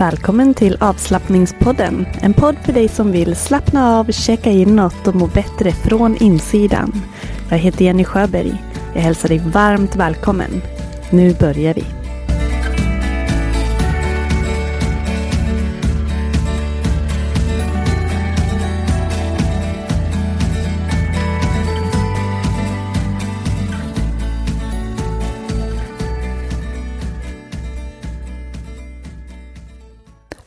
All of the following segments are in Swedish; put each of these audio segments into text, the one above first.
Välkommen till avslappningspodden. En podd för dig som vill slappna av, checka inåt och må bättre från insidan. Jag heter Jenny Sjöberg. Jag hälsar dig varmt välkommen. Nu börjar vi.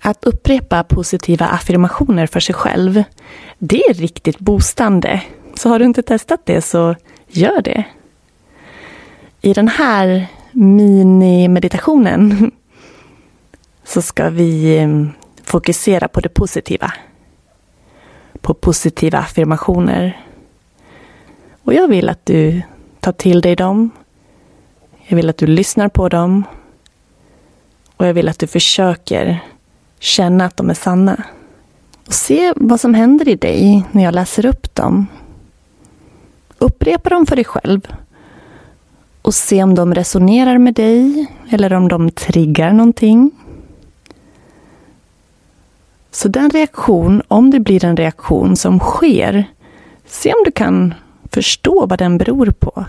Att upprepa positiva affirmationer för sig själv, det är riktigt boostande. Så har du inte testat det så gör det. I den här mini-meditationen så ska vi eh, fokusera på det positiva. På positiva affirmationer. Och jag vill att du tar till dig dem. Jag vill att du lyssnar på dem. Och jag vill att du försöker känna att de är sanna. Och se vad som händer i dig när jag läser upp dem. Upprepa dem för dig själv. Och se om de resonerar med dig eller om de triggar någonting. Så den reaktion, om det blir en reaktion som sker, se om du kan förstå vad den beror på.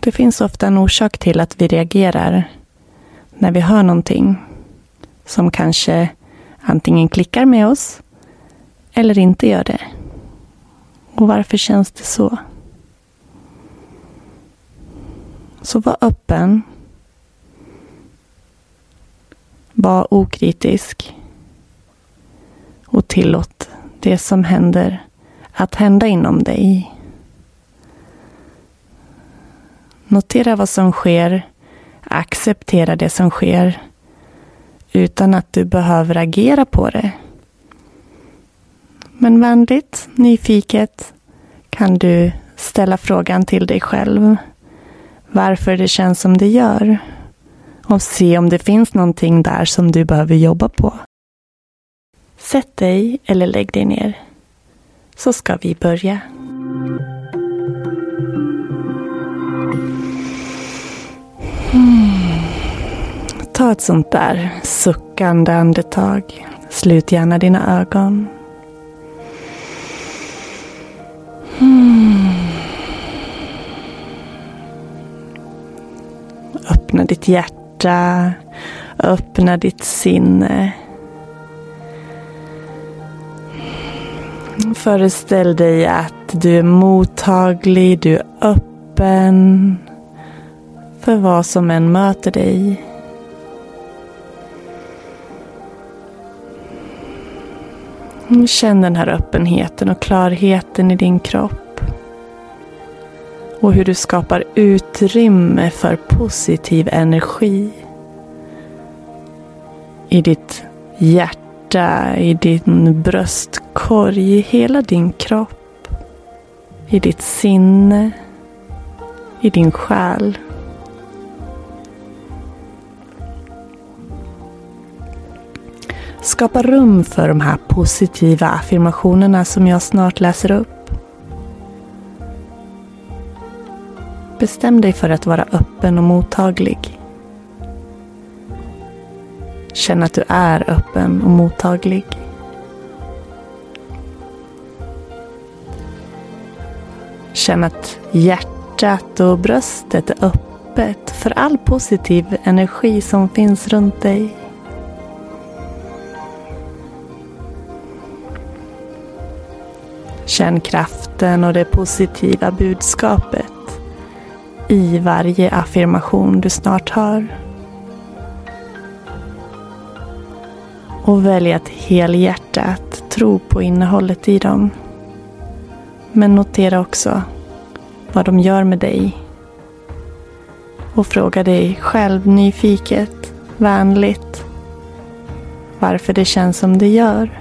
Det finns ofta en orsak till att vi reagerar när vi hör någonting som kanske antingen klickar med oss eller inte gör det. Och varför känns det så? Så var öppen. Var okritisk. Och tillåt det som händer att hända inom dig. Notera vad som sker acceptera det som sker utan att du behöver agera på det. Men vänligt, nyfiket kan du ställa frågan till dig själv varför det känns som det gör och se om det finns någonting där som du behöver jobba på. Sätt dig eller lägg dig ner så ska vi börja. Ta ett sånt där suckande andetag. Slut gärna dina ögon. Hmm. Öppna ditt hjärta. Öppna ditt sinne. Föreställ dig att du är mottaglig, du är öppen för vad som än möter dig. Känn den här öppenheten och klarheten i din kropp. Och hur du skapar utrymme för positiv energi. I ditt hjärta, i din bröstkorg, i hela din kropp. I ditt sinne, i din själ. Skapa rum för de här positiva affirmationerna som jag snart läser upp. Bestäm dig för att vara öppen och mottaglig. Känn att du är öppen och mottaglig. Känn att hjärtat och bröstet är öppet för all positiv energi som finns runt dig. Känn kraften och det positiva budskapet i varje affirmation du snart hör. Och välj att helhjärtat tro på innehållet i dem. Men notera också vad de gör med dig. Och fråga dig själv nyfiket, vänligt, varför det känns som det gör.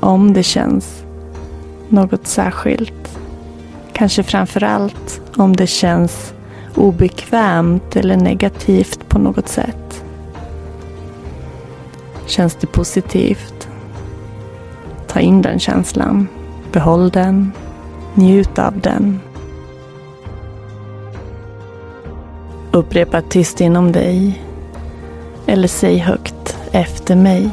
Om det känns något särskilt. Kanske framför allt om det känns obekvämt eller negativt på något sätt. Känns det positivt? Ta in den känslan. Behåll den. Njut av den. Upprepa tyst inom dig. Eller säg högt efter mig.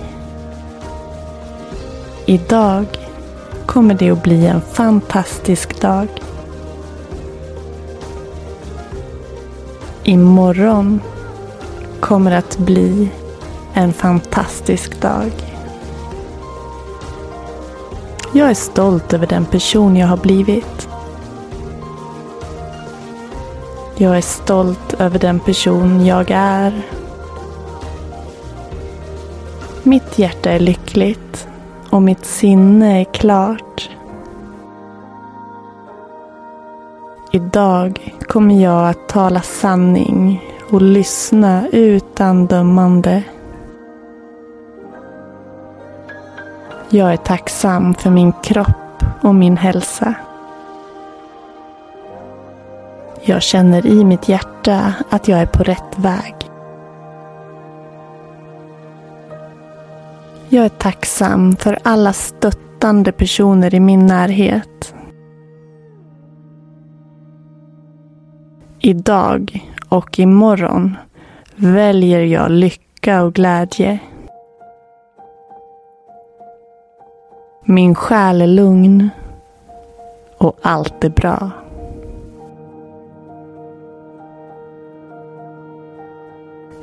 Idag kommer det att bli en fantastisk dag. Imorgon kommer att bli en fantastisk dag. Jag är stolt över den person jag har blivit. Jag är stolt över den person jag är. Mitt hjärta är lyckligt och mitt sinne är klart. Idag kommer jag att tala sanning och lyssna utan dömande. Jag är tacksam för min kropp och min hälsa. Jag känner i mitt hjärta att jag är på rätt väg. Jag är tacksam för alla stöttande personer i min närhet. Idag och imorgon väljer jag lycka och glädje. Min själ är lugn och allt är bra.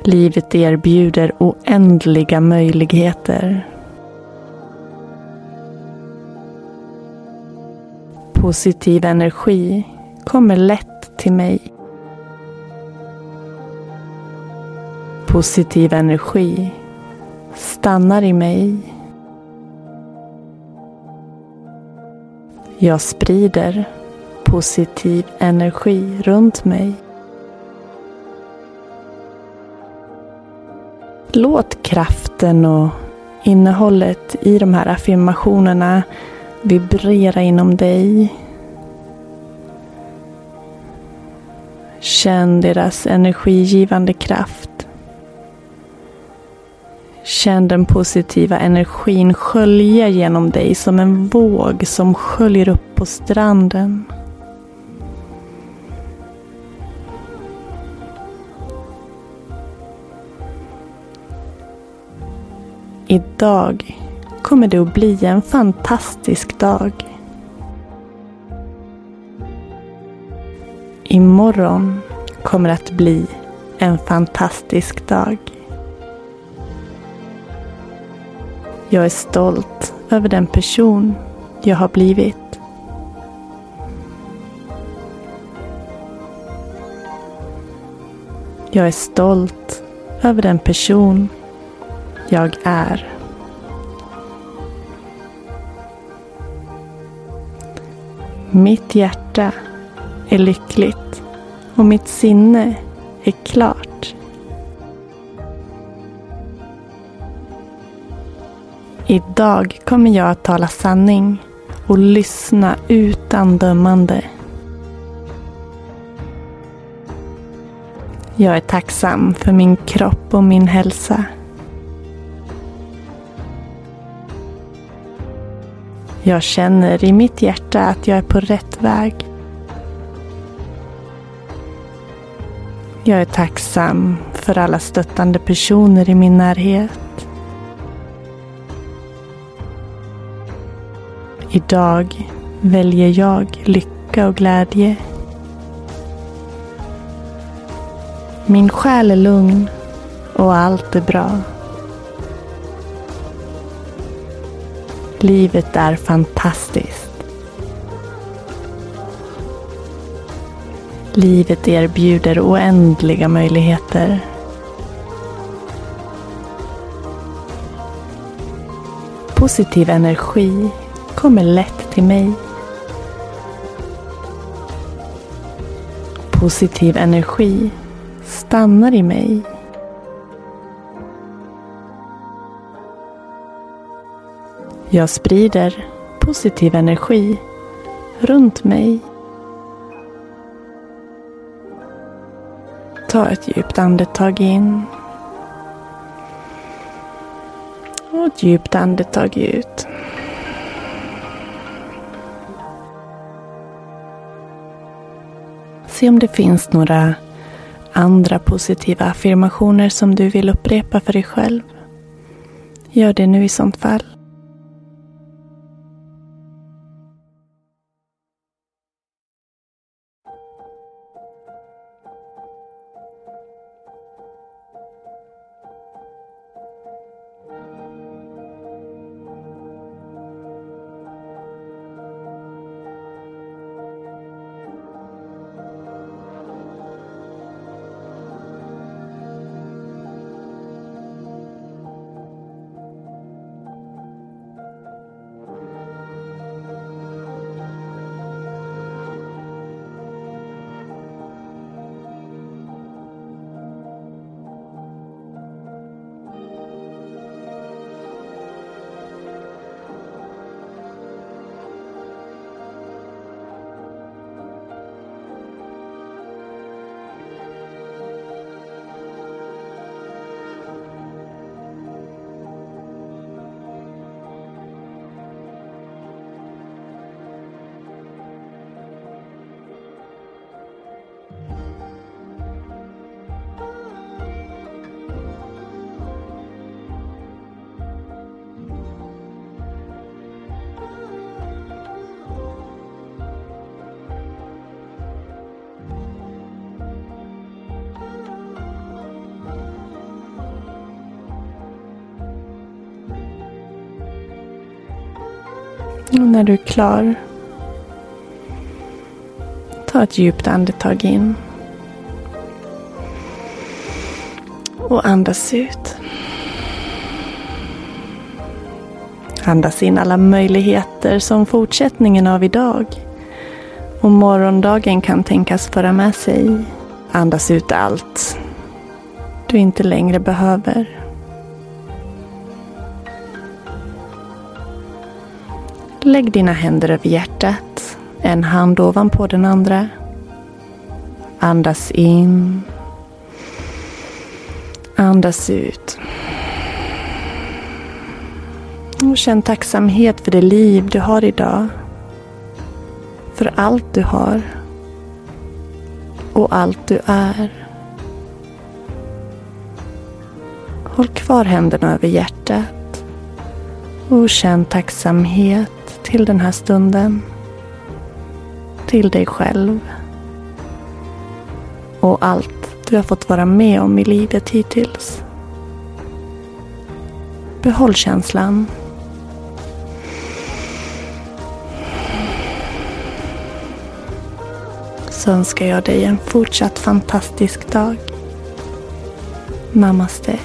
Livet erbjuder oändliga möjligheter. Positiv energi kommer lätt till mig. Positiv energi stannar i mig. Jag sprider positiv energi runt mig. Låt kraften och innehållet i de här affirmationerna vibrera inom dig. Känn deras energigivande kraft. Känn den positiva energin skölja genom dig som en våg som sköljer upp på stranden. Idag kommer det att bli en fantastisk dag. Imorgon kommer att bli en fantastisk dag. Jag är stolt över den person jag har blivit. Jag är stolt över den person jag är. Mitt hjärta är lyckligt och mitt sinne är klart. Idag kommer jag att tala sanning och lyssna utan dömande. Jag är tacksam för min kropp och min hälsa. Jag känner i mitt hjärta att jag är på rätt väg. Jag är tacksam för alla stöttande personer i min närhet. Idag väljer jag lycka och glädje. Min själ är lugn och allt är bra. Livet är fantastiskt. Livet erbjuder oändliga möjligheter. Positiv energi kommer lätt till mig. Positiv energi stannar i mig. Jag sprider positiv energi runt mig. Ta ett djupt andetag in. Och ett djupt andetag ut. Se om det finns några andra positiva affirmationer som du vill upprepa för dig själv. Gör det nu i sånt fall. Och när du är klar, ta ett djupt andetag in. Och andas ut. Andas in alla möjligheter som fortsättningen av idag och morgondagen kan tänkas föra med sig. Andas ut allt du inte längre behöver. Lägg dina händer över hjärtat, en hand ovanpå den andra. Andas in. Andas ut. Och känn tacksamhet för det liv du har idag. För allt du har. Och allt du är. Håll kvar händerna över hjärtat. Och känn tacksamhet till den här stunden. Till dig själv. Och allt du har fått vara med om i livet hittills. Behåll känslan. Så önskar jag dig en fortsatt fantastisk dag. Namaste.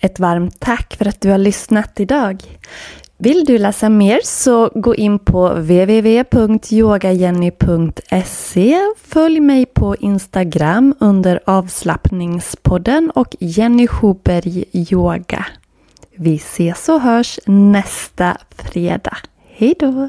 Ett varmt tack för att du har lyssnat idag. Vill du läsa mer så gå in på www.yogajenny.se. Följ mig på Instagram under avslappningspodden och Jenny Schuberg Yoga. Vi ses och hörs nästa fredag. Hejdå!